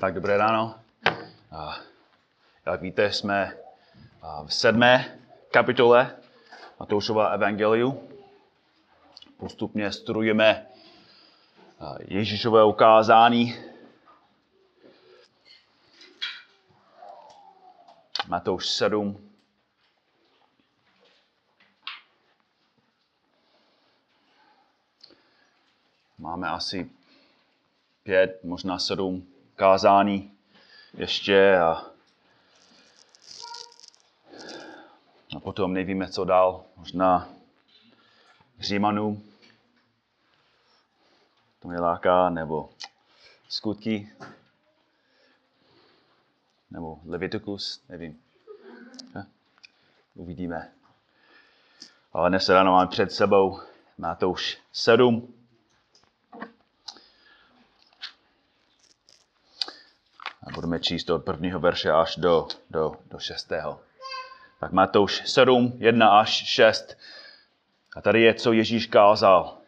Tak dobré ráno. A, Jak víte, jsme v sedmé kapitole Matoušova evangeliu. Postupně studujeme Ježíšové ukázání. Matouš 7. Máme asi pět, možná sedm kázání ještě a, a potom nevíme, co dál. Možná Římanů, to mě láká, nebo skutky, nebo Leviticus, nevím. Uvidíme. Ale dnes ráno máme před sebou Matouš 7, budeme číst od prvního verše až do, do, do šestého. Tak Matouš 7, 1 až 6. A tady je, co Ježíš kázal.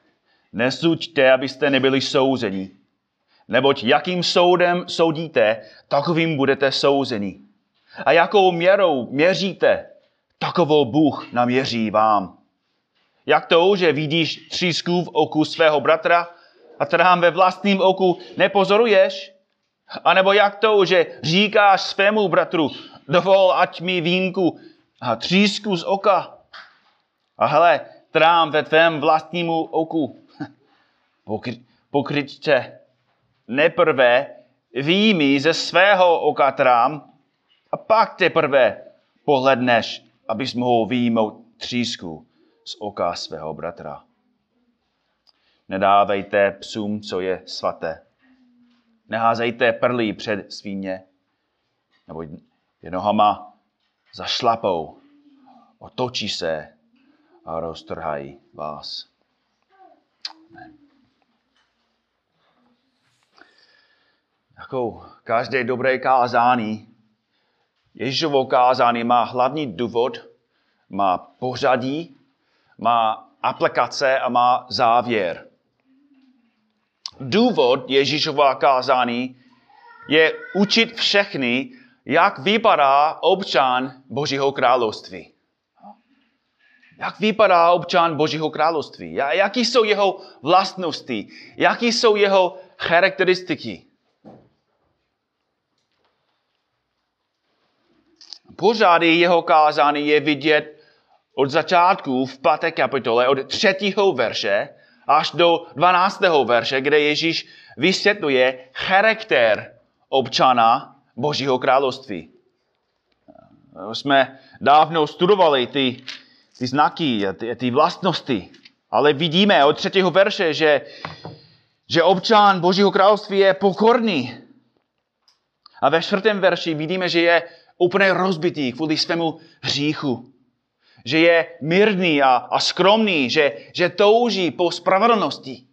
Nesuďte, abyste nebyli souzeni. Neboť jakým soudem soudíte, takovým budete souzeni. A jakou měrou měříte, takovou Bůh naměří vám. Jak to, že vidíš třísku v oku svého bratra a trhám ve vlastním oku nepozoruješ? A nebo jak to, že říkáš svému bratru, dovol, ať mi výjimku a třísku z oka. A hele, trám ve tvém vlastnímu oku. Pokry, pokryčte. Neprve výjmi ze svého oka trám a pak teprve pohledneš, abys mohl výjmout třísku z oka svého bratra. Nedávejte psům, co je svaté Neházejte perlí před svíně, nebo je nohama zašlapou, otočí se a roztrhají vás. Amen. Jako každé dobré kázání, Ježíšovo kázání má hlavní důvod, má pořadí, má aplikace a má závěr důvod Ježíšova kázání je učit všechny, jak vypadá občan Božího království. Jak vypadá občan Božího království? Jaký jsou jeho vlastnosti? Jaký jsou jeho charakteristiky? Pořády jeho kázání je vidět od začátku v páté kapitole, od třetího verše, až do 12. verše, kde Ježíš vysvětluje charakter občana Božího království. Jsme dávno studovali ty, ty znaky, ty, ty vlastnosti, ale vidíme od třetího verše, že, že občan Božího království je pokorný. A ve čtvrtém verši vidíme, že je úplně rozbitý kvůli svému hříchu že je mírný a, a skromný, že, že touží po spravedlnosti.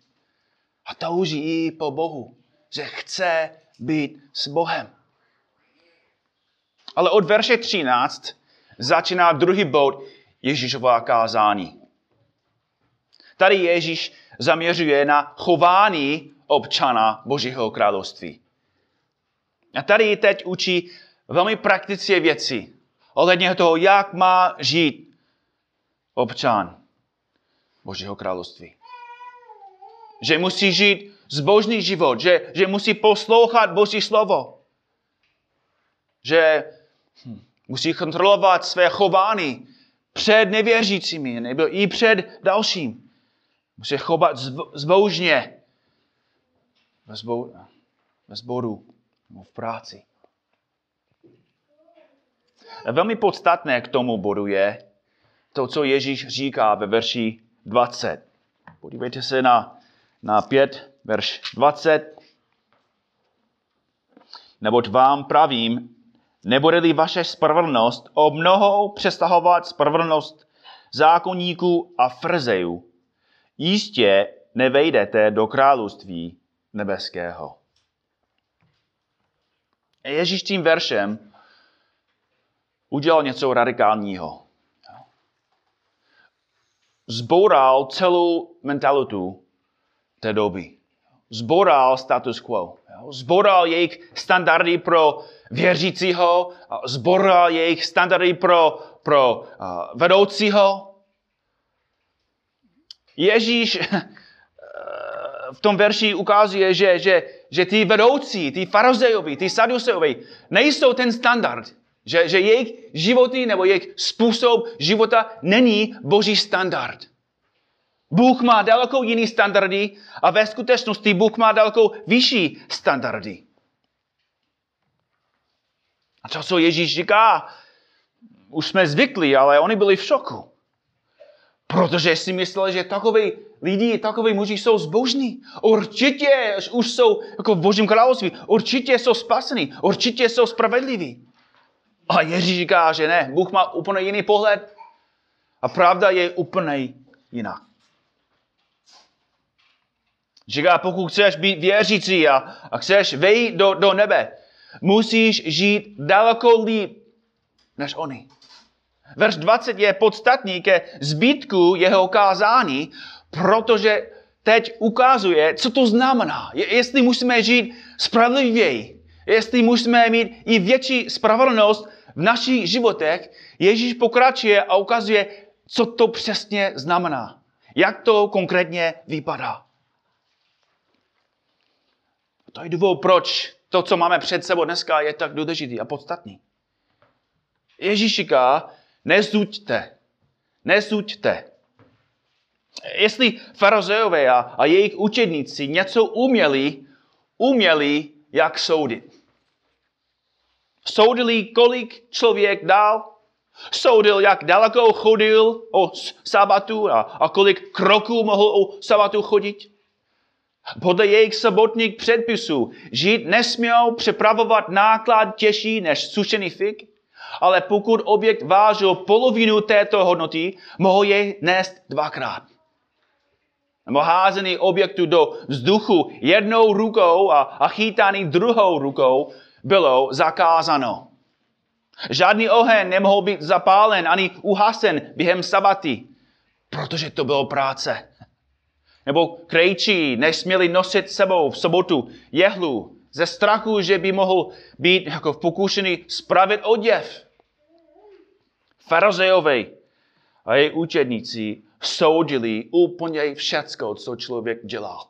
A touží i po Bohu. Že chce být s Bohem. Ale od verše 13 začíná druhý bod Ježíšová kázání. Tady Ježíš zaměřuje na chování občana Božího království. A tady teď učí velmi praktické věci ohledně toho, jak má žít občan Božího království. Že musí žít zbožný život, že, že musí poslouchat Boží slovo. Že hm, musí kontrolovat své chování před nevěřícími nebo i před dalším. Musí chovat zbožně ve, zboru nebo v práci. Velmi podstatné k tomu bodu je, to, co Ježíš říká ve verši 20. Podívejte se na, na 5, verš 20. Neboť vám pravím, nebude-li vaše spravedlnost o mnoho přestahovat spravedlnost zákonníků a frzejů, jistě nevejdete do království nebeského. Ježíš tím veršem udělal něco radikálního zboural celou mentalitu té doby. Zboural status quo. zboral jejich standardy pro věřícího, zboral jejich standardy pro, pro vedoucího. Ježíš v tom verši ukazuje, že, že, že ty vedoucí, ty farizejovi, ty sadusejovi, nejsou ten standard. Že, že jejich životy nebo jejich způsob života není boží standard. Bůh má daleko jiný standardy a ve skutečnosti Bůh má daleko vyšší standardy. A to, co Ježíš říká, už jsme zvyklí, ale oni byli v šoku. Protože si mysleli, že takový lidi, takový muži jsou zbožní. Určitě už jsou jako v Božím království. Určitě jsou spasení. Určitě jsou spravedliví. A Ježíš říká, že ne. Bůh má úplně jiný pohled. A pravda je úplně jiná. Říká, pokud chceš být věřící a, a chceš vejít do, do nebe, musíš žít daleko líp než oni. Verš 20 je podstatný ke zbytku jeho kázání, protože teď ukazuje, co to znamená. Jestli musíme žít spravedlivěji, jestli musíme mít i větší spravedlnost v našich životech, Ježíš pokračuje a ukazuje, co to přesně znamená. Jak to konkrétně vypadá. To je důvod, proč to, co máme před sebou dneska, je tak důležitý a podstatný. Ježíš říká, nezuďte, nezuďte. Jestli farizeové a, a jejich učedníci něco uměli, uměli, jak soudit. Soudili, kolik člověk dal, soudil, jak daleko chodil o sabatu a, a kolik kroků mohl o sabatu chodit. Podle jejich sobotních předpisů žít nesměl přepravovat náklad těžší než sušený fig, ale pokud objekt vážil polovinu této hodnoty, mohl jej nést dvakrát nebo házený objektu do vzduchu jednou rukou a, a chytaný druhou rukou bylo zakázáno. Žádný oheň nemohl být zapálen ani uhasen během sabaty, protože to bylo práce. Nebo krejčí nesměli nosit sebou v sobotu jehlu ze strachu, že by mohl být jako pokušený spravit oděv. Farazejové a její učedníci soudili úplně všecko, co člověk dělal.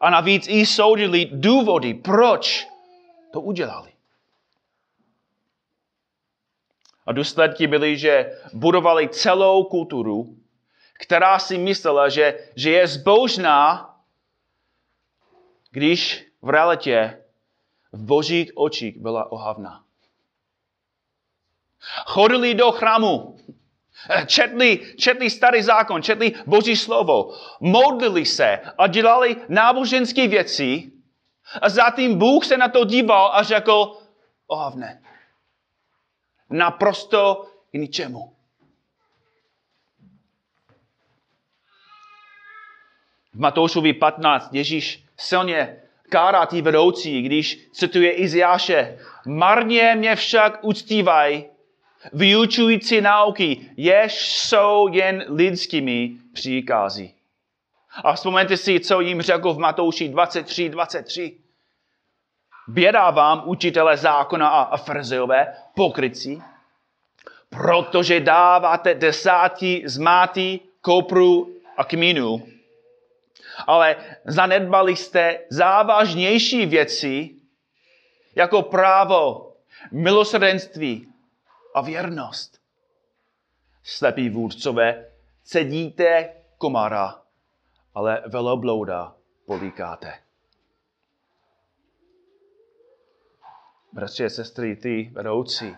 A navíc i soudili důvody, proč to udělali. A důsledky byly, že budovali celou kulturu, která si myslela, že, že je zbožná, když v realitě v božích očích byla ohavná. Chodili do chrámu, Četli, četli starý zákon, četli boží slovo, modlili se a dělali náboženské věci a zatím Bůh se na to díval a řekl, ohavne. Naprosto k ničemu. V Matoušovi 15 Ježíš silně kárá ty vedoucí, když cituje Iziáše. Marně mě však uctívaj, vyučující nauky, jež jsou jen lidskými příkazy. A vzpomeňte si, co jim řekl v Matouši 23, 23. Běda vám, učitele zákona a, farizeové, pokryci, protože dáváte desátí z máty, kopru a kmínu, ale zanedbali jste závažnější věci, jako právo, milosrdenství, a věrnost. Slepí vůdcové, cedíte komara, ale veloblouda políkáte. Bratři a sestry, ty vedoucí,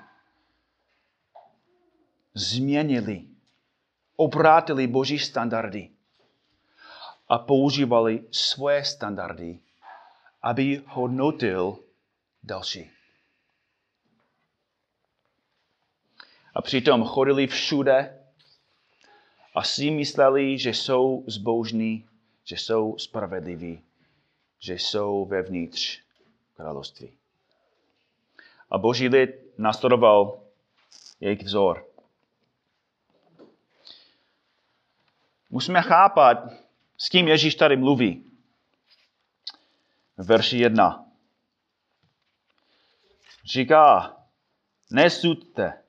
změnili, obrátili boží standardy a používali svoje standardy, aby hodnotil další. A přitom chodili všude a si mysleli, že jsou zbožní, že jsou spravedliví, že jsou vevnitř království. A boží lid následoval jejich vzor. Musíme chápat, s kým Ježíš tady mluví. v verši 1. Říká, nesuďte.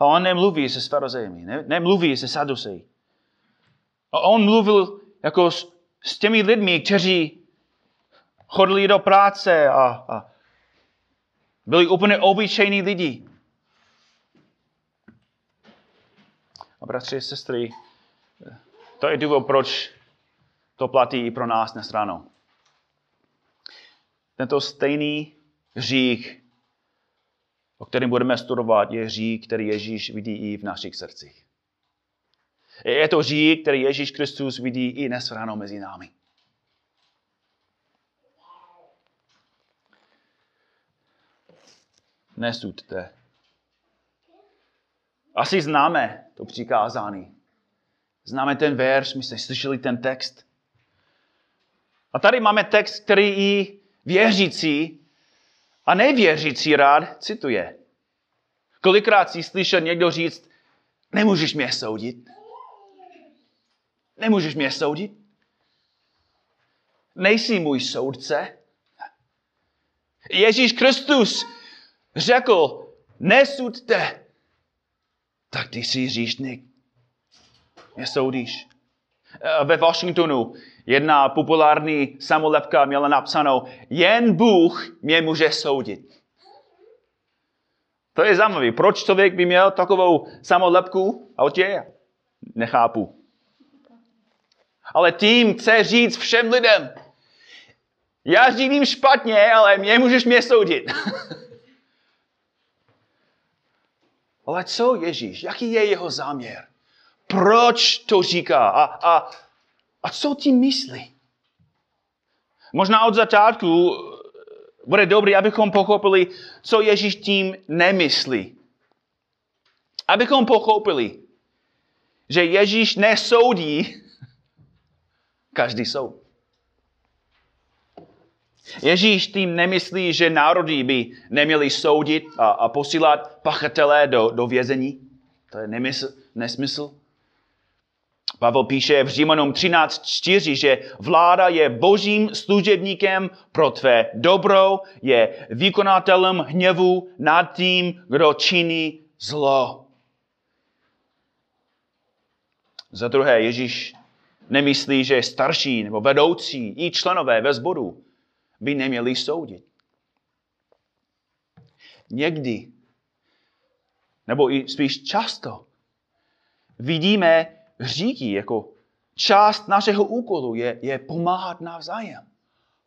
A on nemluví se farizejmi, ne, nemluví se saduseji. A on mluvil jako s, s těmi lidmi, kteří chodili do práce a, a byli úplně obyčejní lidi. A bratři a sestry, to je důvod, proč to platí i pro nás dnes ráno. Tento stejný hřích, o kterém budeme studovat, je hřích, který Ježíš vidí i v našich srdcích. Je to hřích, který Ježíš Kristus vidí i dnes ráno mezi námi. Nesuďte. Asi známe to přikázání. Známe ten verš, my jsme slyšeli ten text. A tady máme text, který i věřící a nevěřící rád cituje. Kolikrát si slyšel někdo říct, nemůžeš mě soudit. Nemůžeš mě soudit. Nejsi můj soudce. Ježíš Kristus řekl, nesuďte, tak ty jsi říšník. Mě soudíš. Ve Washingtonu jedna populární samolepka měla napsáno, jen Bůh mě může soudit. To je zajímavé. Proč člověk by měl takovou samolepku a tě? Nechápu. Ale tím chce říct všem lidem, já živím špatně, ale mě můžeš mě soudit. ale co Ježíš? Jaký je jeho záměr? Proč to říká? A, a, a co tím myslí? Možná od začátku bude dobré, abychom pochopili, co Ježíš tím nemyslí. Abychom pochopili, že Ježíš nesoudí každý soud. Ježíš tím nemyslí, že národy by neměli soudit a, a posílat pachatelé do, do vězení. To je nemysl, nesmysl. Pavel píše v Římanům 13.4, že vláda je božím služebníkem pro tvé dobro, je vykonatelem hněvu nad tím, kdo činí zlo. Za druhé, Ježíš nemyslí, že starší nebo vedoucí i členové ve sboru by neměli soudit. Někdy, nebo i spíš často, vidíme hříchy jako část našeho úkolu je, je pomáhat navzájem.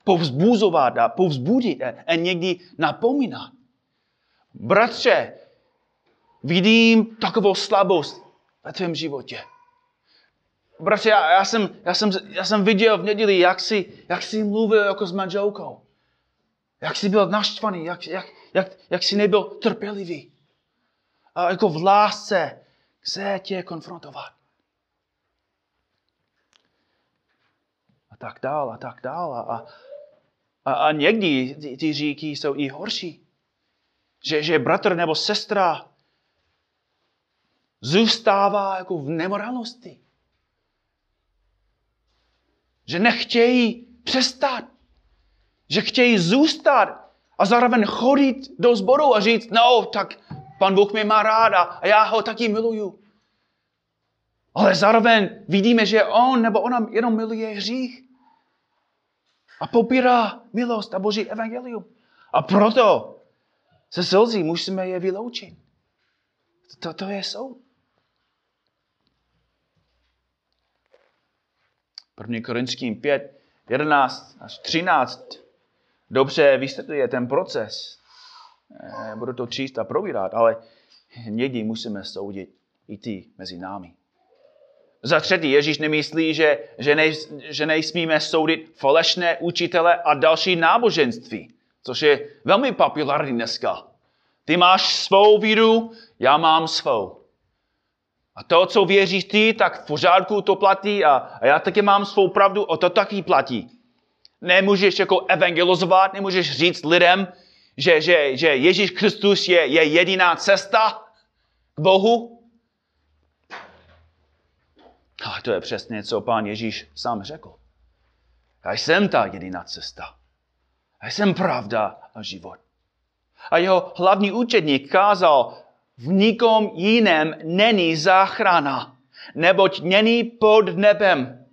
Povzbuzovat a povzbudit a, a někdy napomínat. Bratře, vidím takovou slabost ve tvém životě. Bratře, já, já, jsem, já, jsem, já jsem viděl v neděli, jak jsi, jak jsi mluvil jako s manželkou. Jak jsi byl naštvaný, jak, jak, jak, jak jsi nebyl trpělivý. A jako v lásce chce tě konfrontovat. Tak dál, a tak dál. A, a, a někdy ty, ty říky jsou i horší. Že, že bratr nebo sestra zůstává jako v nemorálnosti že nechtějí přestat. Že chtějí zůstat a zároveň chodit do sboru a říct, no, tak pan Bůh mě má rád a já ho taky miluju. Ale zároveň vidíme, že on nebo ona jenom miluje hřích. A popírá milost a boží evangelium. A proto se slzí musíme je vyloučit. To, to je soud. 1. Korinským 5, 11 až 13 dobře vysvětluje ten proces. Eh, budu to číst a probírat, ale někdy musíme soudit i ty mezi námi. Za třetí, Ježíš nemyslí, že, že, nej, že nejsmíme soudit falešné učitele a další náboženství, což je velmi populární dneska. Ty máš svou víru, já mám svou. A to, co věříš ty, tak v pořádku to platí a, a já taky mám svou pravdu, o to taky platí. Nemůžeš jako evangelizovat, nemůžeš říct lidem, že, že, že Ježíš Kristus je, je jediná cesta k Bohu. A to je přesně, co pán Ježíš sám řekl. Já jsem ta jediná cesta. Já jsem pravda a život. A jeho hlavní učedník kázal, v nikom jiném není záchrana, neboť není pod nebem.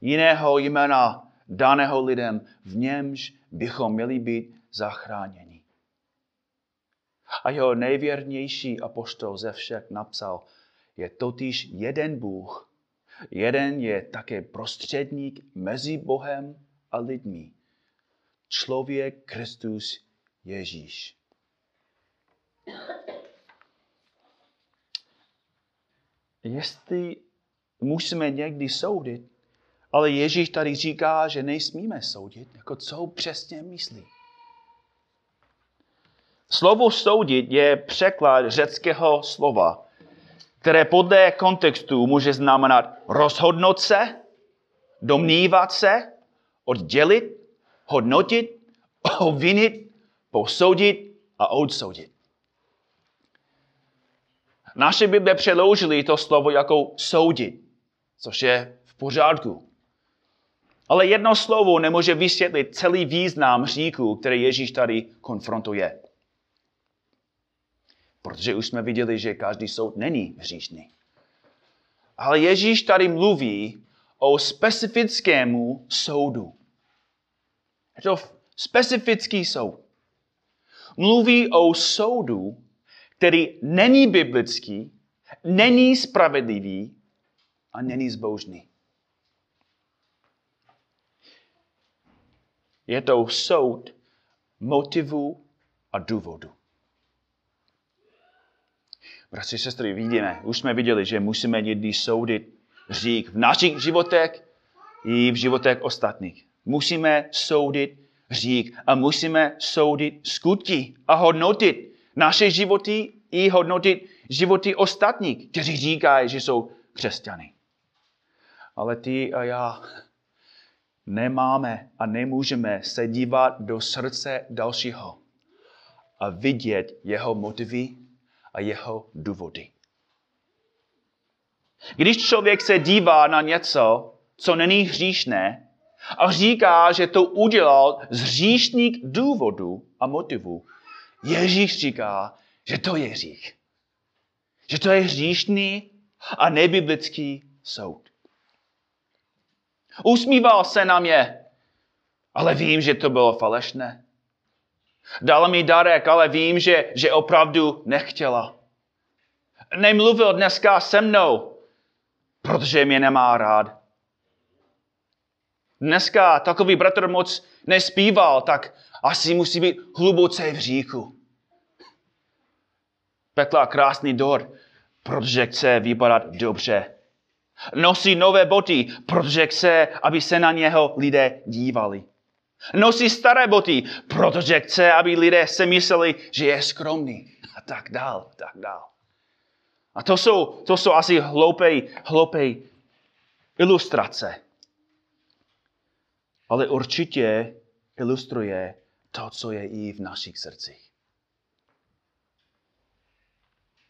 Jiného jména daného lidem, v němž bychom měli být zachráněni. A jeho nejvěrnější apoštol ze všech napsal, je totiž jeden Bůh, jeden je také prostředník mezi Bohem a lidmi. Člověk Kristus Ježíš. Jestli musíme někdy soudit, ale Ježíš tady říká, že nejsmíme soudit, jako co přesně myslí. Slovo soudit je překlad řeckého slova, které podle kontextu může znamenat rozhodnout se, domnívat se, oddělit, hodnotit, obvinit, posoudit a odsoudit. Naše Bible přeložili to slovo jako soudit, což je v pořádku. Ale jedno slovo nemůže vysvětlit celý význam říku, který Ježíš tady konfrontuje. Protože už jsme viděli, že každý soud není hříšný. Ale Ježíš tady mluví o specifickému soudu. Je to specifický soud. Mluví o soudu, který není biblický, není spravedlivý a není zbožný. Je to soud motivu a důvodu. Bratři, sestry, vidíme, už jsme viděli, že musíme někdy soudit řík v našich životech i v životech ostatních. Musíme soudit řík a musíme soudit skutky a hodnotit naše životy i hodnotit životy ostatních, kteří říkají, že jsou křesťany. Ale ty a já nemáme a nemůžeme se dívat do srdce dalšího a vidět jeho motivy a jeho důvody. Když člověk se dívá na něco, co není hříšné, a říká, že to udělal z hříšných důvodů a motivů, Ježíš říká, že to je hřích. Že to je hříšný a nebiblický soud. Usmíval se na mě, ale vím, že to bylo falešné. Dala mi darek, ale vím, že, že opravdu nechtěla. Nemluvil dneska se mnou, protože mě nemá rád. Dneska takový bratr moc nespíval, tak asi musí být hluboce v říku. Pekla krásný dort, protože chce vypadat dobře. Nosí nové boty, protože chce, aby se na něho lidé dívali. Nosí staré boty, protože chce, aby lidé se mysleli, že je skromný. A tak dál, tak dál. A to jsou, to jsou asi hloupé, hloupé ilustrace. Ale určitě ilustruje to, co je i v našich srdcích.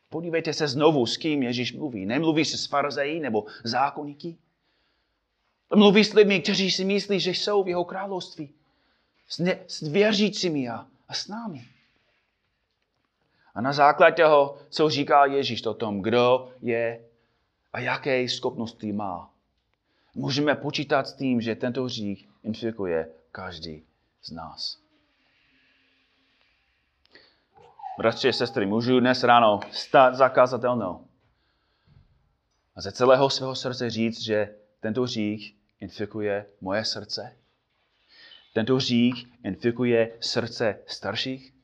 Podívejte se znovu, s kým Ježíš mluví. Nemluví se s farzejí nebo zákonníky. Mluví s lidmi, kteří si myslí, že jsou v jeho království. S, ne, s věřícími a, a s námi. A na základě toho, co říká Ježíš o tom, kdo je a jaké schopnosti má, můžeme počítat s tím, že tento hřích infikuje každý z nás. Bratři a sestry, můžu dnes ráno stát zakázatelnou a ze celého svého srdce říct, že tento hřích infikuje moje srdce. Tento hřích infikuje srdce starších.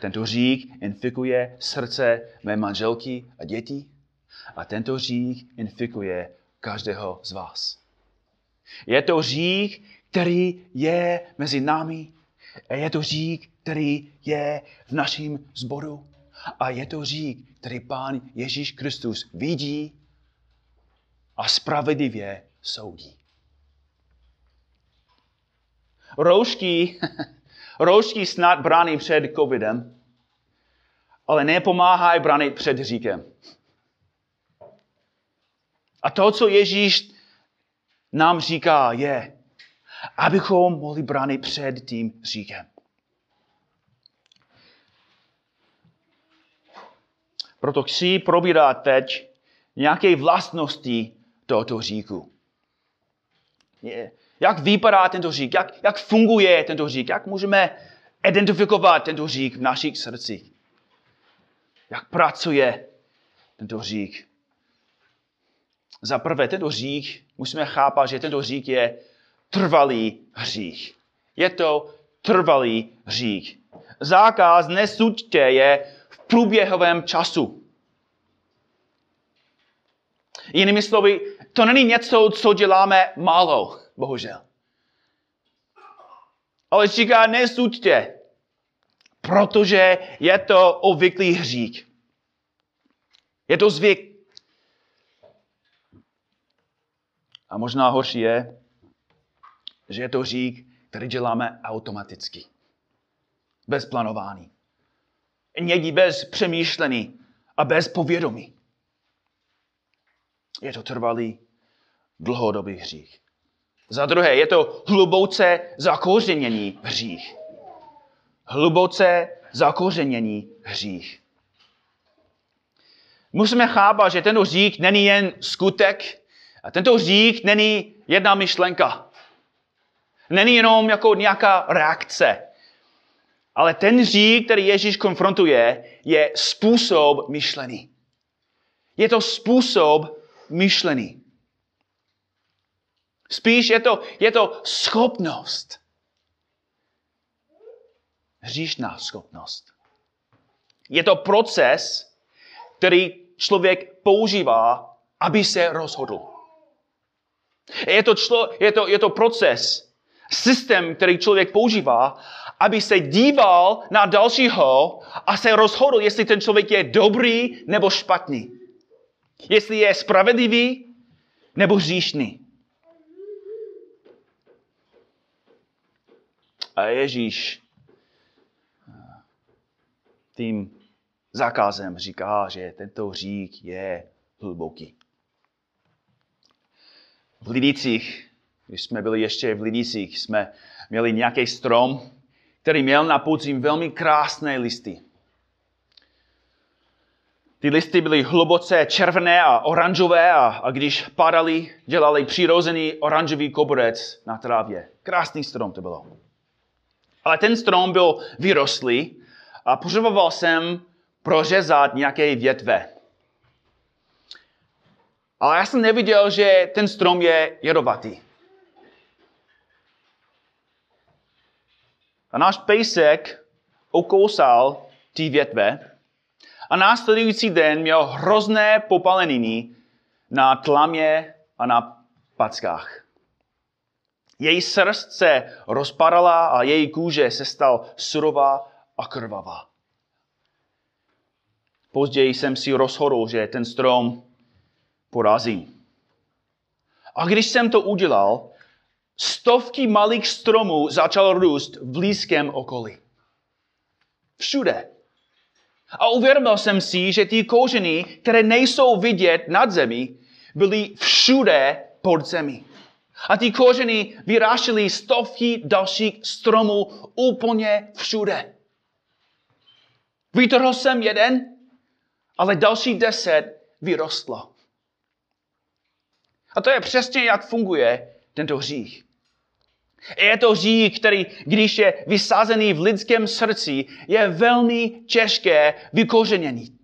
Tento hřích infikuje srdce mé manželky a dětí. A tento hřích infikuje každého z vás. Je to hřích, který je mezi námi. A je to hřích, který je v našem zboru. A je to řík, který Pán Ježíš Kristus vidí a spravedlivě soudí. Roušky, roušky snad brání před covidem, ale nepomáhají bránit před říkem. A to, co Ježíš nám říká, je, abychom mohli bránit před tím říkem. Proto chci probírat teď nějaké vlastnosti tohoto říku. Jak vypadá tento řík, jak, jak funguje tento řík, jak můžeme identifikovat tento řík v našich srdcích. Jak pracuje tento řík. Za prvé, tento řík, musíme chápat, že tento řík je trvalý hřích. Je to trvalý hřích. Zákaz nesuďte je v průběhovém času. Jinými slovy, to není něco, co děláme málo, bohužel. Ale říká, nesuďte, protože je to obvyklý hřích. Je to zvyk. A možná horší je, že je to hřích, který děláme automaticky. Bez plánování. Někdy bez přemýšlení a bez povědomí. Je to trvalý, dlouhodobý hřích. Za druhé, je to hluboce zakořeněný hřích. Hluboce zakořeněný hřích. Musíme chápat, že tento hřích není jen skutek, a tento hřích není jedna myšlenka. Není jenom jako nějaká reakce. Ale ten hřích, který Ježíš konfrontuje, je způsob myšlení. Je to způsob myšlení. Spíš je to, je to schopnost. Hříšná schopnost. Je to proces, který člověk používá, aby se rozhodl. Je to, člo, je to, je to proces, systém, který člověk používá, aby se díval na dalšího a se rozhodl, jestli ten člověk je dobrý nebo špatný. Jestli je spravedlivý nebo hříšný. A Ježíš tím zákazem říká, že tento hřích je hluboký. V Lidicích, když jsme byli ještě v Lidicích, jsme měli nějaký strom, který měl na podzim velmi krásné listy. Ty listy byly hluboce červené a oranžové a, a když padaly, dělali přirozený oranžový koberec na trávě. Krásný strom to bylo. Ale ten strom byl vyrostlý a potřeboval jsem prořezat nějaké větve. Ale já jsem neviděl, že ten strom je jedovatý. A náš pejsek okousal ty větve a následující den měl hrozné popaleniny na tlamě a na packách. Její srst se rozpadala a její kůže se stal surová a krvavá. Později jsem si rozhodl, že ten strom porazím. A když jsem to udělal, stovky malých stromů začalo růst v blízkém okolí. Všude. A uvědomil jsem si, že ty kořeny, které nejsou vidět nad zemí, byly všude pod zemí. A ty kořeny vyrášely stovky dalších stromů úplně všude. Vytrhl jsem jeden, ale další deset vyrostlo. A to je přesně, jak funguje tento hřích. Je to hřích, který, když je vysázený v lidském srdci, je velmi těžké vykořenění.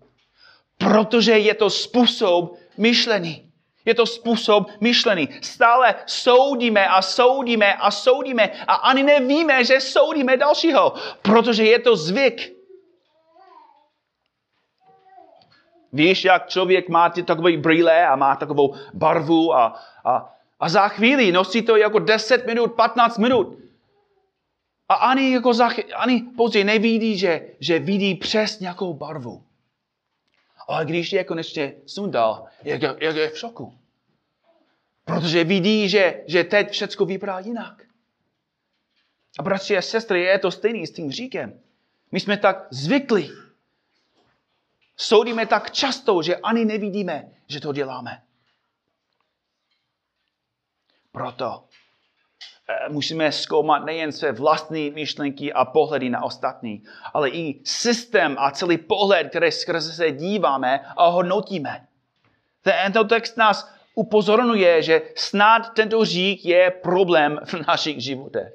Protože je to způsob myšlení. Je to způsob myšlení. Stále soudíme a soudíme a soudíme a ani nevíme, že soudíme dalšího, protože je to zvyk. Víš, jak člověk má ty takové brýle a má takovou barvu a, a a za chvíli nosí to jako 10 minut, 15 minut. A ani, jako za, ani později nevidí, že, že vidí přes nějakou barvu. Ale když je konečně sundal, je, je, je v šoku. Protože vidí, že, že teď všechno vypadá jinak. A bratři a sestry, je to stejný s tím říkem. My jsme tak zvykli. Soudíme tak často, že ani nevidíme, že to děláme. Proto musíme zkoumat nejen své vlastní myšlenky a pohledy na ostatní, ale i systém a celý pohled, který skrze se díváme a hodnotíme. Tento text nás upozorňuje, že snad tento řík je problém v našich životech.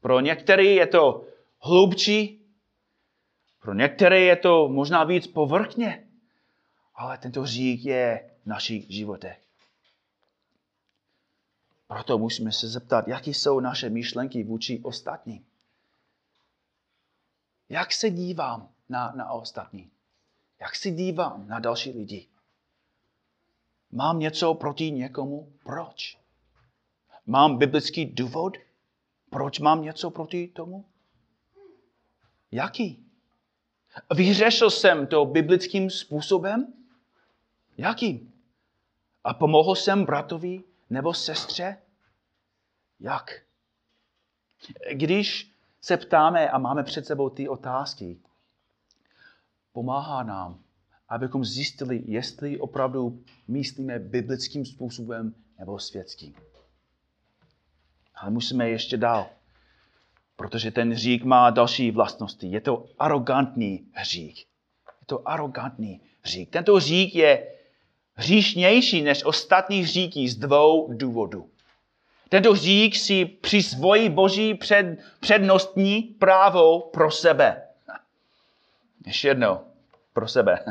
Pro některé je to hlubší, pro některé je to možná víc povrchně, ale tento řík je v našich životech. Proto musíme se zeptat, jaké jsou naše myšlenky vůči ostatním. Jak se dívám na, na ostatní? Jak se dívám na další lidi? Mám něco proti někomu? Proč? Mám biblický důvod? Proč mám něco proti tomu? Jaký? Vyřešil jsem to biblickým způsobem? Jakým? A pomohl jsem bratovi nebo sestře? Jak? Když se ptáme a máme před sebou ty otázky, pomáhá nám, abychom zjistili, jestli opravdu myslíme biblickým způsobem nebo světským. Ale musíme ještě dál, protože ten hřík má další vlastnosti. Je to arrogantní hřík. Je to arrogantní hřík. Tento hřík je hříšnější než ostatní hříky z dvou důvodů. Tento hřík si přisvojí boží před, přednostní právo pro sebe. Ještě jednou, pro sebe.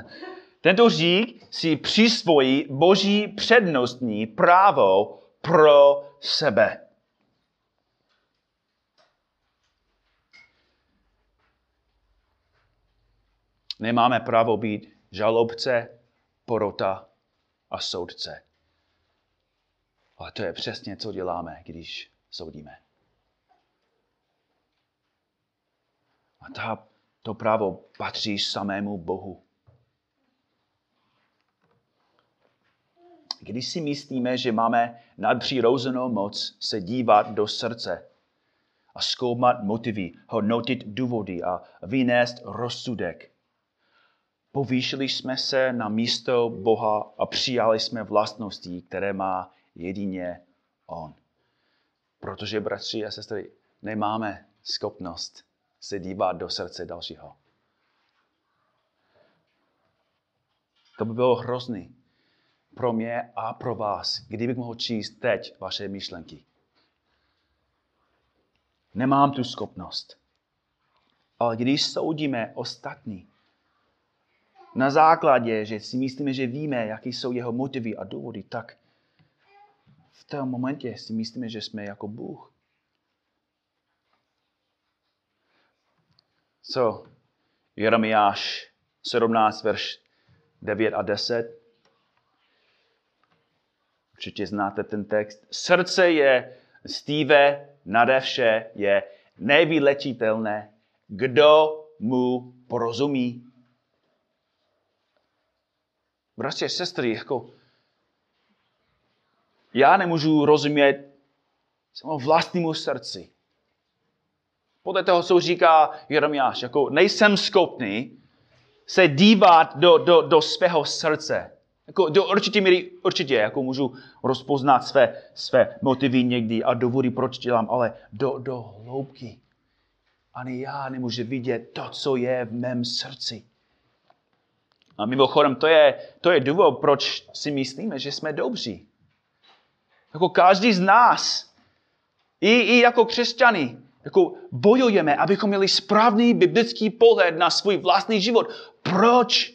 Tento hřík si přisvojí boží přednostní právo pro sebe. Nemáme právo být žalobce, porota a soudce. Ale to je přesně, co děláme, když soudíme. A ta, to právo patří samému Bohu. Když si myslíme, že máme nadpřirozenou moc se dívat do srdce a zkoumat motivy, hodnotit důvody a vynést rozsudek, povýšili jsme se na místo Boha a přijali jsme vlastnosti, které má jedině On. Protože, bratři a sestry, nemáme schopnost se dívat do srdce dalšího. To by bylo hrozný pro mě a pro vás, kdybych mohl číst teď vaše myšlenky. Nemám tu schopnost. Ale když soudíme ostatní, na základě, že si myslíme, že víme, jaké jsou jeho motivy a důvody, tak v tom momentě si myslíme, že jsme jako Bůh. Co? Jeremiáš 17, verš 9 a 10. Určitě znáte ten text. Srdce je Steve nade vše, je nevylečitelné. Kdo mu porozumí? Bratři a sestry, jako já nemůžu rozumět svému vlastnímu srdci. Podle toho, co říká Jeremiáš, jako nejsem schopný se dívat do, do, do svého srdce. Jako do určitě míry, určitě, jako můžu rozpoznat své, své motivy někdy a důvody, proč dělám, ale do, do hloubky. Ani já nemůžu vidět to, co je v mém srdci. A mimochodem, to je, to je důvod, proč si myslíme, že jsme dobří. Jako každý z nás, i, i jako křesťany, jako bojujeme, abychom měli správný biblický pohled na svůj vlastní život. Proč?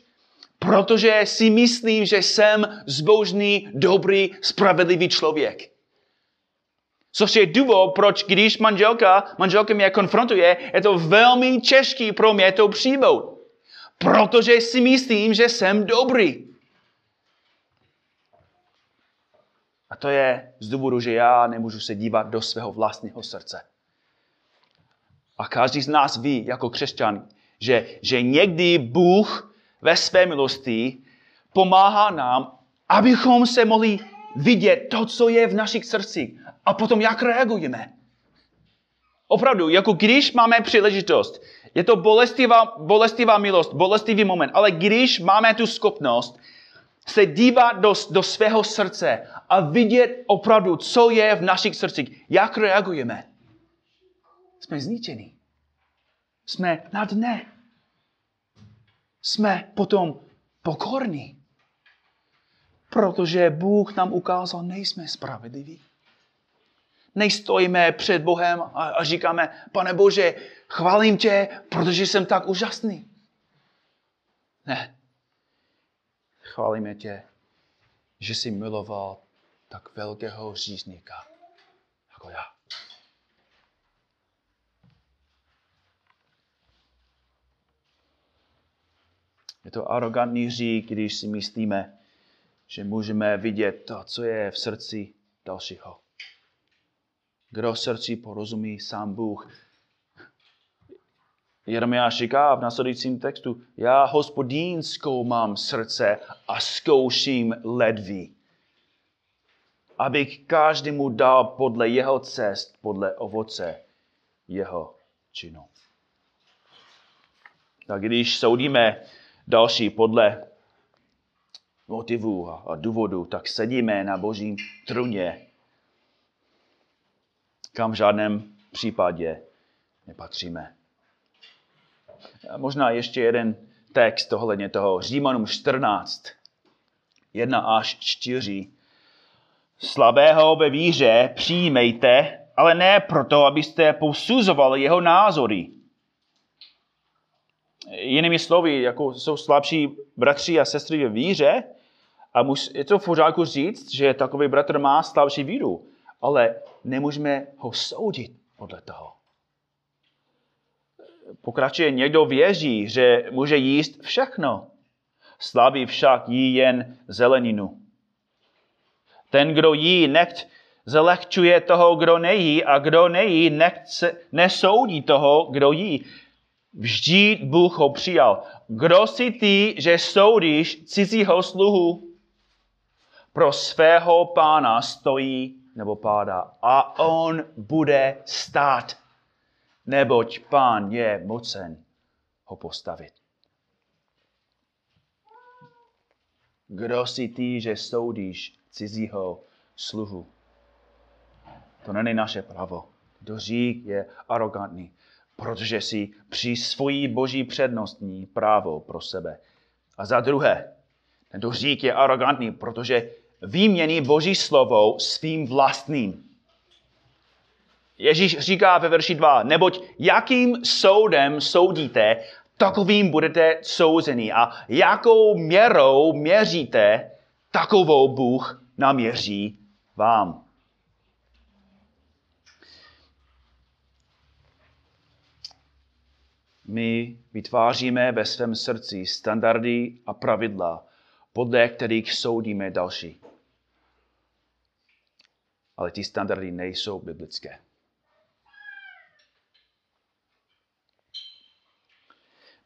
Protože si myslím, že jsem zbožný, dobrý, spravedlivý člověk. Což je důvod, proč když manželka, manželka mě konfrontuje, je to velmi těžké pro mě to přijmout. Protože si myslím, že jsem dobrý. A to je z důvodu, že já nemůžu se dívat do svého vlastního srdce. A každý z nás ví, jako křesťan, že, že někdy Bůh ve své milosti pomáhá nám, abychom se mohli vidět to, co je v našich srdcích. A potom jak reagujeme. Opravdu, jako když máme příležitost, je to bolestivá, bolestivá milost, bolestivý moment, ale když máme tu schopnost se dívat do, do svého srdce a vidět opravdu, co je v našich srdcích, jak reagujeme. Jsme zničeni. Jsme na dne. Jsme potom pokorní. Protože Bůh nám ukázal, nejsme spravedliví. Nejstojíme před Bohem a, a říkáme, pane Bože, chválím tě, protože jsem tak úžasný. Ne. Chválíme tě, že jsi miloval tak velkého řízníka jako já. Je to arrogantní řík, když si myslíme, že můžeme vidět to, co je v srdci dalšího. Kdo srdci porozumí, sám Bůh. Jeremiáš říká v následujícím textu, já hospodín zkoumám srdce a zkouším ledví, abych každému dal podle jeho cest, podle ovoce jeho činu. Tak když soudíme další podle motivů a důvodů, tak sedíme na božím truně, kam v žádném případě nepatříme. Možná ještě jeden text ohledně toho. Římanům 14, 1 až 4. Slabého ve víře přijmejte, ale ne proto, abyste posuzovali jeho názory. Jinými slovy, jako jsou slabší bratři a sestry ve víře, a je to v pořádku říct, že takový bratr má slabší víru, ale nemůžeme ho soudit podle toho. Pokračuje, někdo věří, že může jíst všechno. Slabý však jí jen zeleninu. Ten, kdo jí, nechť zalehčuje toho, kdo nejí, a kdo nejí, nechť se, nesoudí toho, kdo jí. Vždy Bůh ho přijal. Kdo si ty, že soudíš cizího sluhu? Pro svého pána stojí nebo pádá a on bude stát, neboť pán je mocen ho postavit. Kdo si ty, že soudíš cizího sluhu? To není naše právo. Kdo řík je arrogantní, protože si při svojí boží přednostní právo pro sebe. A za druhé, tento řík je arrogantní, protože výmění Boží slovo svým vlastním. Ježíš říká ve verši 2, neboť jakým soudem soudíte, takovým budete souzeni. A jakou měrou měříte, takovou Bůh naměří vám. My vytváříme ve svém srdci standardy a pravidla, podle kterých soudíme další ale ty standardy nejsou biblické.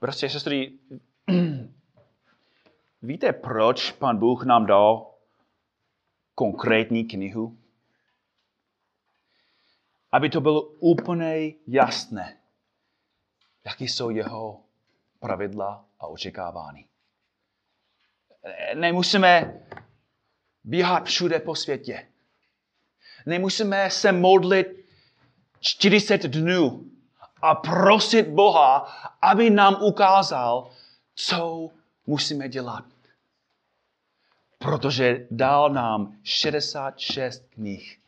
Prostě, sestry, víte, proč pan Bůh nám dal konkrétní knihu? Aby to bylo úplně jasné, jaké jsou jeho pravidla a očekávání. Nemusíme běhat všude po světě. Nemusíme se modlit 40 dnů a prosit Boha, aby nám ukázal, co musíme dělat. Protože dal nám 66 knih.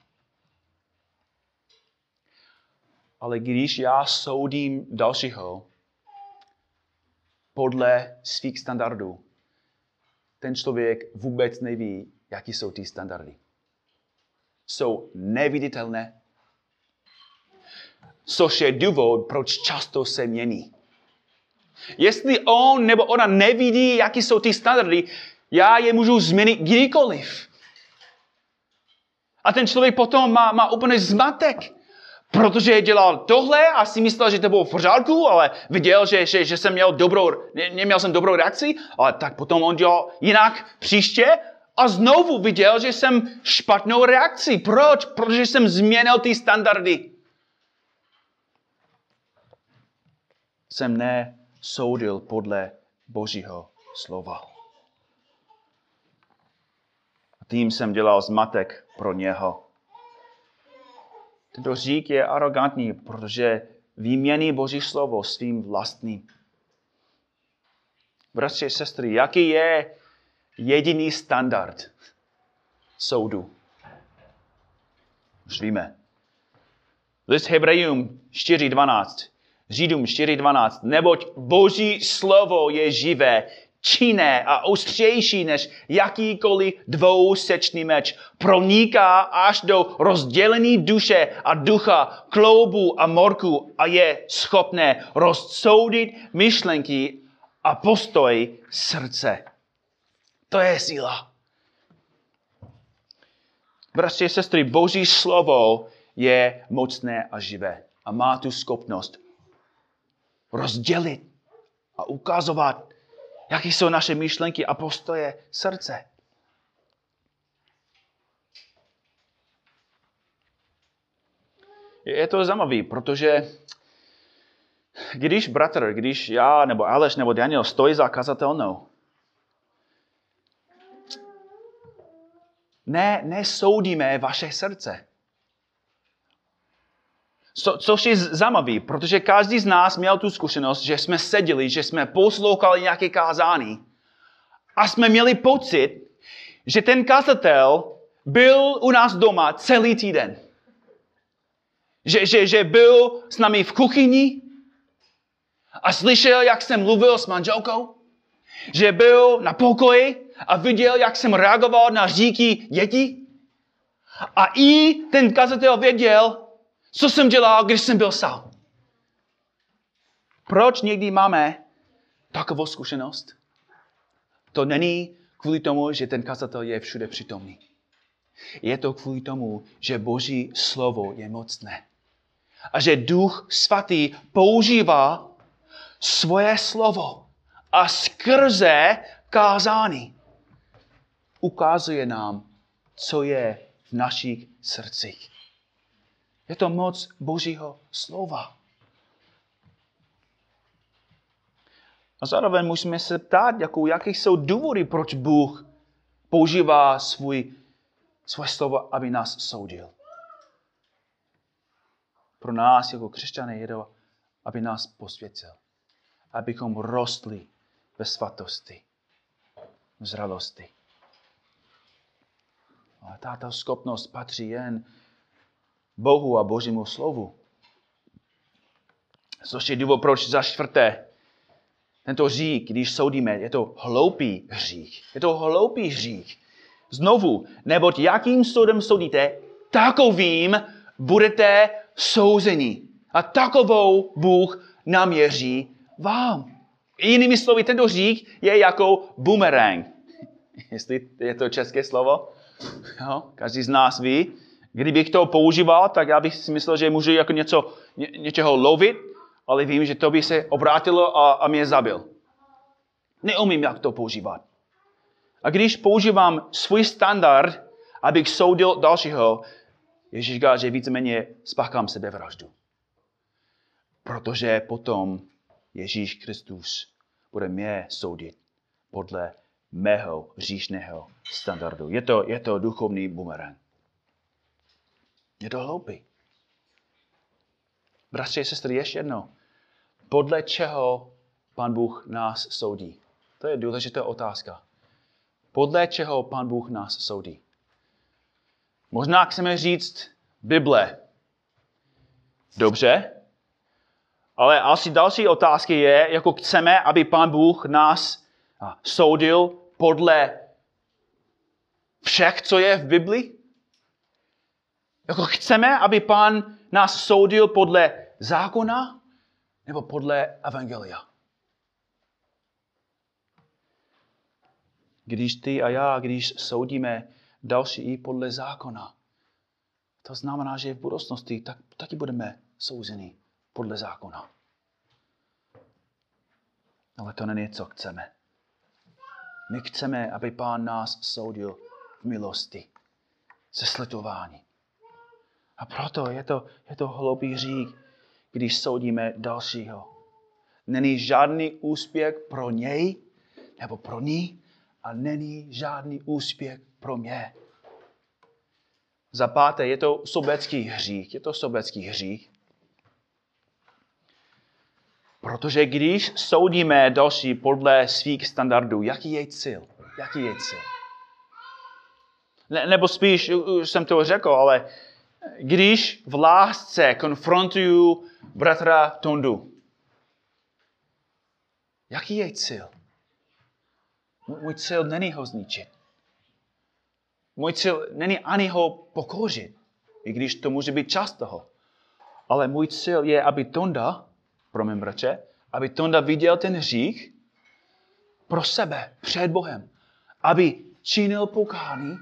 Ale když já soudím dalšího podle svých standardů, ten člověk vůbec neví, jaký jsou ty standardy jsou neviditelné, což je důvod, proč často se mění. Jestli on nebo ona nevidí, jaký jsou ty standardy, já je můžu změnit kdykoliv. A ten člověk potom má, má úplně zmatek, protože dělal tohle a si myslel, že to bylo v pořádku, ale viděl, že, že, že jsem měl dobrou, ne, neměl jsem dobrou reakci, ale tak potom on dělal jinak příště a znovu viděl, že jsem špatnou reakci. Proč? Protože jsem změnil ty standardy. Jsem nesoudil podle Božího slova. Tím jsem dělal zmatek pro něho. Tento řík je arrogantní, protože výmění Boží slovo svým vlastním. Bratři a sestry, jaký je jediný standard soudu? Už víme. List Hebrejům 4.12. Židům 4.12. Neboť Boží slovo je živé, činné a ostřejší než jakýkoliv dvousečný meč. Proniká až do rozdělení duše a ducha, kloubu a morku a je schopné rozsoudit myšlenky a postoj srdce. To je síla. Bratři a sestry, Boží slovo je mocné a živé a má tu schopnost rozdělit a ukazovat, jaké jsou naše myšlenky a postoje srdce. Je to zajímavé, protože když bratr, když já, nebo Aleš, nebo Daniel stojí za kazatelnou, ne, nesoudíme vaše srdce. Co, což je zajímavé, protože každý z nás měl tu zkušenost, že jsme seděli, že jsme poslouchali nějaké kázání a jsme měli pocit, že ten kazatel byl u nás doma celý týden. Že, že, že byl s námi v kuchyni a slyšel, jak jsem mluvil s manželkou. Že byl na pokoji a viděl, jak jsem reagoval na říky dětí. A i ten kazatel věděl, co jsem dělal, když jsem byl sám. Proč někdy máme takovou zkušenost? To není kvůli tomu, že ten kazatel je všude přítomný. Je to kvůli tomu, že Boží slovo je mocné. A že Duch Svatý používá svoje slovo a skrze kázání ukazuje nám, co je v našich srdcích. Je to moc Božího slova. A zároveň musíme se ptát, jako, jaké jsou důvody, proč Bůh používá svůj, svoje slovo, aby nás soudil. Pro nás jako křesťané je to, aby nás posvěcil. Abychom rostli ve svatosti, v zralosti. Ale tato schopnost patří jen Bohu a Božímu slovu. Což je důvod, proč za čtvrté tento hřích, když soudíme, je to hloupý hřích. Je to hloupý hřích. Znovu, neboť jakým soudem soudíte, takovým budete souzeni. A takovou Bůh naměří vám. Jinými slovy, tento hřích je jako bumerang. Jestli je to české slovo? Jo, každý z nás ví. Kdybych to používal, tak já bych si myslel, že můžu jako něco, ně, něčeho lovit, ale vím, že to by se obrátilo a, a mě zabil. Neumím, jak to používat. A když používám svůj standard, abych soudil dalšího, Ježíš říká, že víceméně spáchám sebevraždu. Protože potom Ježíš Kristus bude mě soudit podle mého říšného standardu. Je to, je to duchovní bumerang. Je to hloupý. Bratři a sestry, ještě jedno. Podle čeho pan Bůh nás soudí? To je důležitá otázka. Podle čeho pan Bůh nás soudí? Možná chceme říct Bible. Dobře, ale asi další otázka je, jako chceme, aby pan Bůh nás soudil podle všech, co je v Biblii? Jako chceme, aby pán nás soudil podle zákona nebo podle evangelia? Když ty a já, když soudíme další i podle zákona, to znamená, že v budoucnosti tak, taky budeme souzeni podle zákona. Ale to není, co chceme. My chceme, aby Pán nás soudil v milosti, se slitování. A proto je to, je to hloupý řík, když soudíme dalšího. Není žádný úspěch pro něj nebo pro ní a není žádný úspěch pro mě. Za páté, je to sobecký hřích. Je to sobecký hřích. Protože když soudíme další podle svých standardů, jaký je cíl? Jaký je cíl? Ne, nebo spíš, už jsem to řekl, ale když v lásce konfrontuju bratra Tondu, jaký je cíl? Můj cíl není ho zničit. Můj cíl není ani ho pokořit, i když to může být část toho. Ale můj cíl je, aby Tonda, pro mém bratře, aby Tonda viděl ten hřích pro sebe, před Bohem. Aby činil pokání,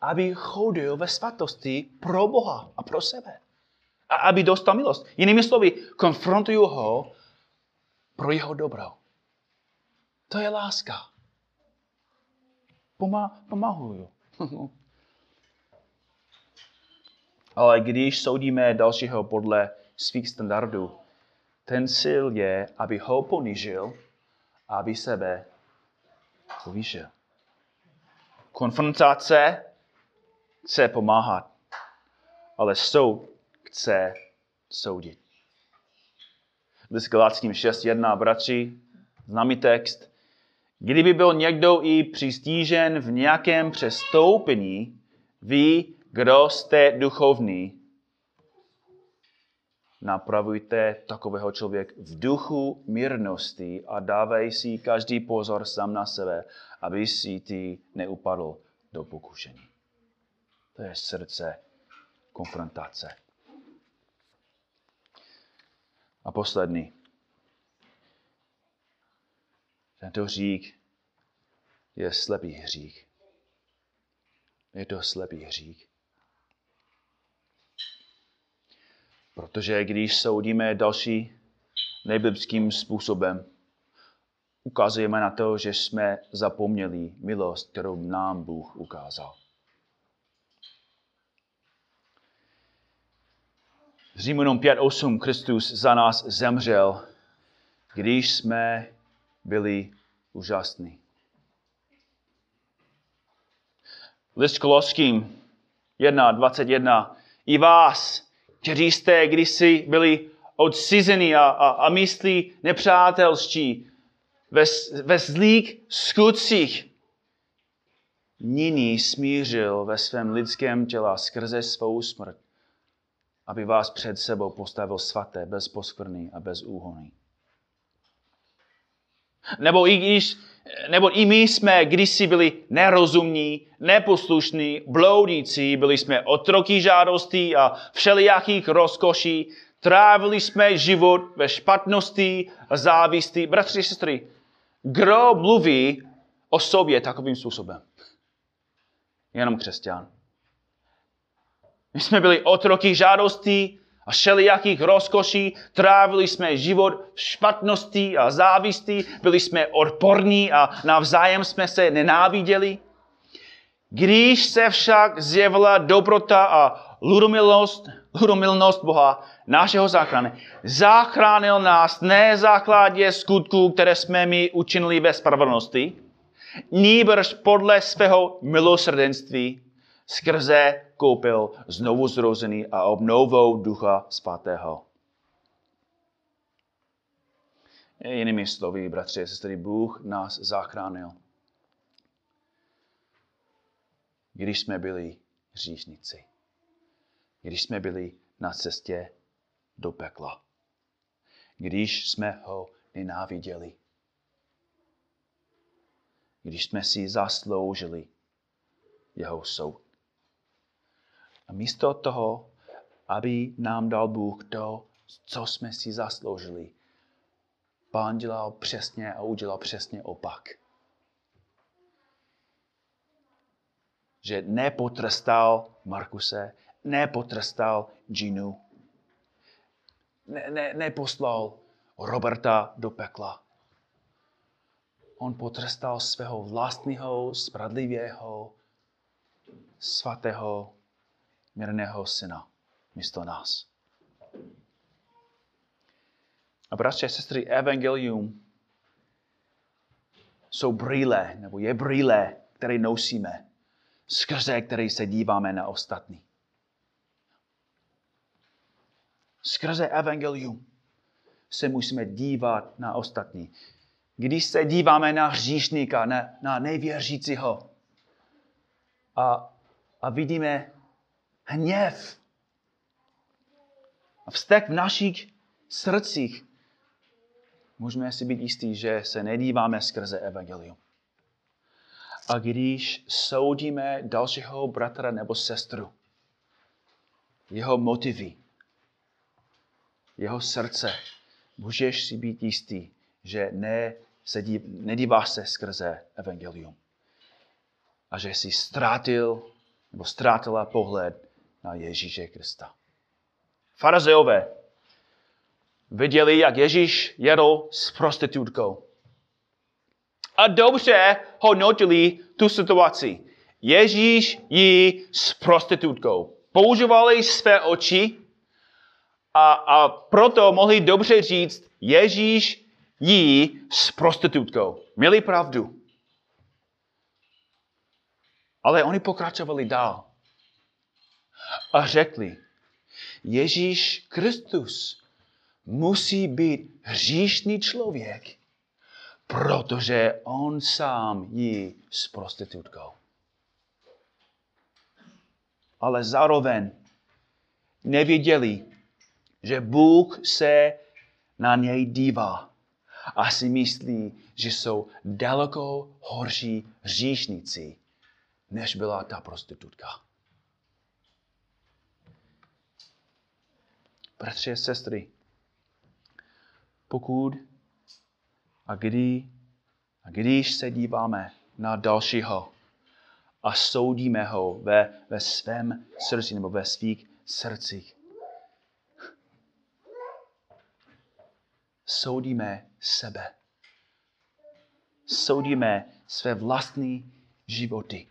aby chodil ve svatosti pro Boha a pro sebe. A aby dostal milost. Jinými slovy, konfrontuju ho pro jeho dobro. To je láska. Pomá, pomahuju. Ale když soudíme dalšího podle svých standardů, ten sil je, aby ho ponížil, aby sebe povýšil. Konfrontace chce pomáhat, ale soud chce soudit. List Galackým 6.1, bratři, známý text. Kdyby byl někdo i přistížen v nějakém přestoupení, ví, kdo jste duchovní, napravujte takového člověk v duchu mírnosti a dávej si každý pozor sám na sebe, aby si ty neupadl do pokušení. To je srdce konfrontace. A poslední. Tento hřích je slepý hřích. Je to slepý hřích. Protože když soudíme další nejbiblickým způsobem, ukazujeme na to, že jsme zapomněli milost, kterou nám Bůh ukázal. Římanům 5.8 Kristus za nás zemřel, když jsme byli úžasní. List Koloským 1.21 I vás, kteří jste kdysi byli odcizeni a, a, a myslí nepřátelští ve, ve zlých skutcích, nyní smířil ve svém lidském těle skrze svou smrt aby vás před sebou postavil svaté, bez poskvrny a bez úhony. Nebo i, když, nebo i my jsme kdysi byli nerozumní, neposlušní, bloudící, byli jsme otroky žádostí a všelijakých rozkoší, trávili jsme život ve špatnosti závisti. Bratři sestry, kdo mluví o sobě takovým způsobem? Jenom křesťan. My jsme byli otroky žádostí a všelijakých rozkoší, trávili jsme život v špatnosti a závistí, byli jsme odporní a navzájem jsme se nenáviděli. Když se však zjevila dobrota a ludomilnost, ludomilnost Boha, našeho záchrany, zachránil nás ne základě skutků, které jsme mi učinili ve spravedlnosti, nýbrž podle svého milosrdenství, skrze koupil znovu zrozený a obnovou ducha svatého. Jinými slovy, bratři a sestry, Bůh nás zachránil. Když jsme byli hříšníci. Když jsme byli na cestě do pekla. Když jsme ho nenáviděli. Když jsme si zasloužili jeho soud. A místo toho, aby nám dal Bůh to, co jsme si zasloužili, Pán dělal přesně a udělal přesně opak. Že nepotrestal Markuse, nepotrestal Ginu, ne, ne, neposlal Roberta do pekla. On potrestal svého vlastního, spravedlivého, svatého mírného syna místo nás. A bratři a sestry, evangelium jsou brýle, nebo je brýle, které nosíme. skrze který se díváme na ostatní. Skrze evangelium se musíme dívat na ostatní. Když se díváme na hříšníka, na, na nevěřícího a, a vidíme hněv a vztek v našich srdcích, můžeme si být jistí, že se nedíváme skrze evangelium. A když soudíme dalšího bratra nebo sestru, jeho motivy, jeho srdce, můžeš si být jistý, že ne, se dív, nedíváš se skrze evangelium. A že jsi ztrátil nebo ztrátila pohled na Ježíše Krista. Farazeové viděli, jak Ježíš jedl s prostitutkou. A dobře hodnotili tu situaci. Ježíš jí s prostitutkou. Používali své oči a, a proto mohli dobře říct, Ježíš jí s prostitutkou. Měli pravdu. Ale oni pokračovali dál. A řekli, Ježíš Kristus musí být hříšný člověk, protože on sám jí s prostitutkou. Ale zároveň nevěděli, že Bůh se na něj dívá a si myslí, že jsou daleko horší hříšníci, než byla ta prostitutka. Bratři a sestry, pokud a kdy a když se díváme na dalšího a soudíme ho ve, ve svém srdci nebo ve svých srdcích, soudíme sebe. Soudíme své vlastní životy.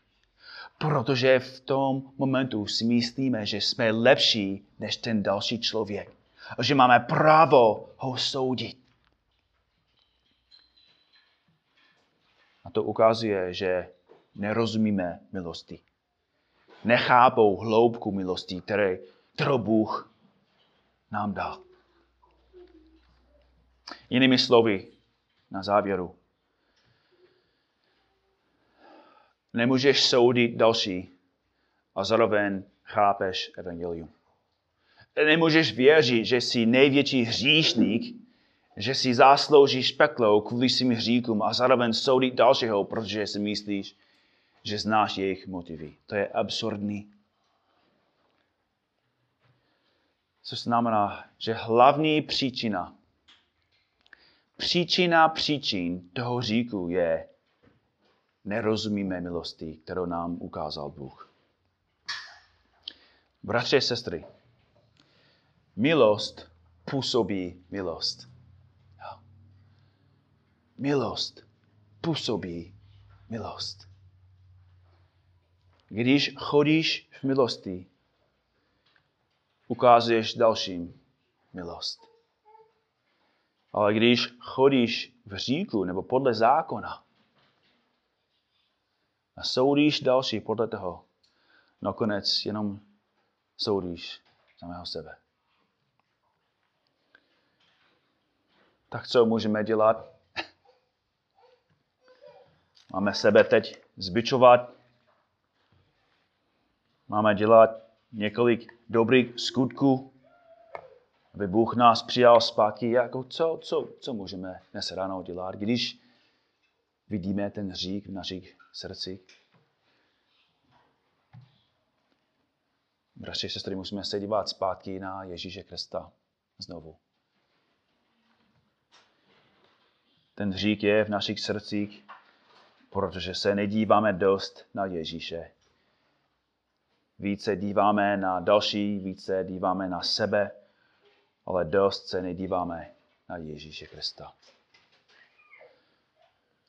Protože v tom momentu si myslíme, že jsme lepší než ten další člověk. A že máme právo ho soudit. A to ukazuje, že nerozumíme milosti. Nechápou hloubku milosti, které, kterou Bůh nám dal. Jinými slovy, na závěru. Nemůžeš soudit další a zároveň chápeš evangelium. Nemůžeš věřit, že jsi největší hříšník, že si zasloužíš peklo kvůli svým hříkům a zároveň soudit dalšího, protože si myslíš, že znáš jejich motivy. To je absurdní. Co znamená, že hlavní příčina Příčina příčin toho říku je, nerozumíme milosti, kterou nám ukázal Bůh. Bratři a sestry, milost působí milost. Milost působí milost. Když chodíš v milosti, ukazuješ dalším milost. Ale když chodíš v říku nebo podle zákona a soudíš další podle toho, nakonec jenom soudíš samého sebe. Tak co můžeme dělat? Máme sebe teď zbičovat. Máme dělat několik dobrých skutků, aby Bůh nás přijal zpátky. Jako co, co, co můžeme dnes ráno dělat, když vidíme ten hřích v našich srdcích? Bratři sestry, musíme se dívat zpátky na Ježíše Krista znovu. Ten hřích je v našich srdcích, protože se nedíváme dost na Ježíše. Více díváme na další, více díváme na sebe, ale dost se nedíváme na Ježíše Krista.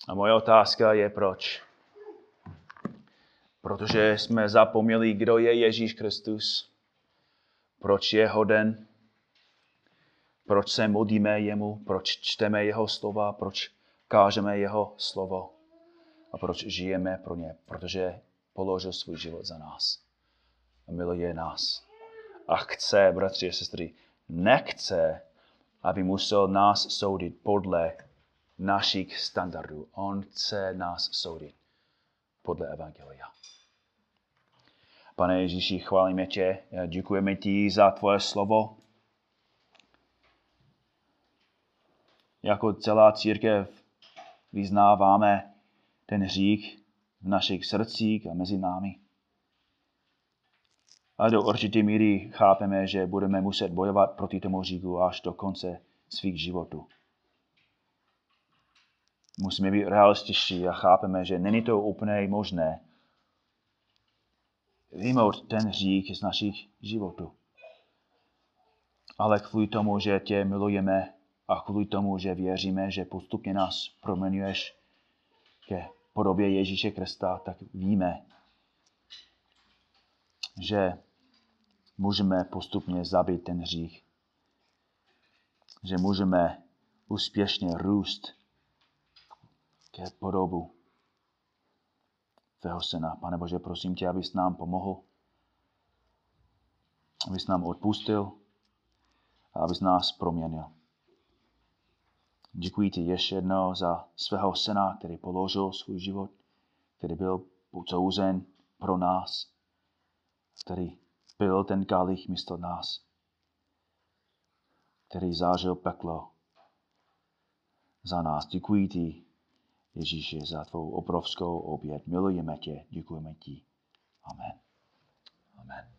A moje otázka je proč? Protože jsme zapomněli, kdo je Ježíš Kristus, proč je hoden, proč se modlíme jemu, proč čteme jeho slova, proč kážeme jeho slovo a proč žijeme pro ně. Protože položil svůj život za nás. A miluje nás. A chce, bratři a sestry, nechce, aby musel nás soudit podle našich standardů. On chce nás soudit podle Evangelia. Pane Ježíši, chválíme tě, děkujeme ti za tvoje slovo. Jako celá církev vyznáváme ten hřích v našich srdcích a mezi námi. A do určité míry chápeme, že budeme muset bojovat proti tomu hříchu až do konce svých životů. Musíme být realističtí a chápeme, že není to úplně možné vymout ten hřích z našich životů. Ale kvůli tomu, že tě milujeme a kvůli tomu, že věříme, že postupně nás proměňuješ ke podobě Ježíše Krista, tak víme, že můžeme postupně zabít ten hřích. Že můžeme úspěšně růst ke podobu tvého syna. Pane Bože, prosím tě, abys nám pomohl, abys nám odpustil a abys nás proměnil. Děkuji ti ještě jednou za svého syna, který položil svůj život, který byl podsouzen pro nás, který byl ten kalich místo nás, který zážil peklo za nás. Děkuji ti, Ježíši, za tvou obrovskou oběd. Milujeme tě, děkujeme ti. Amen. Amen.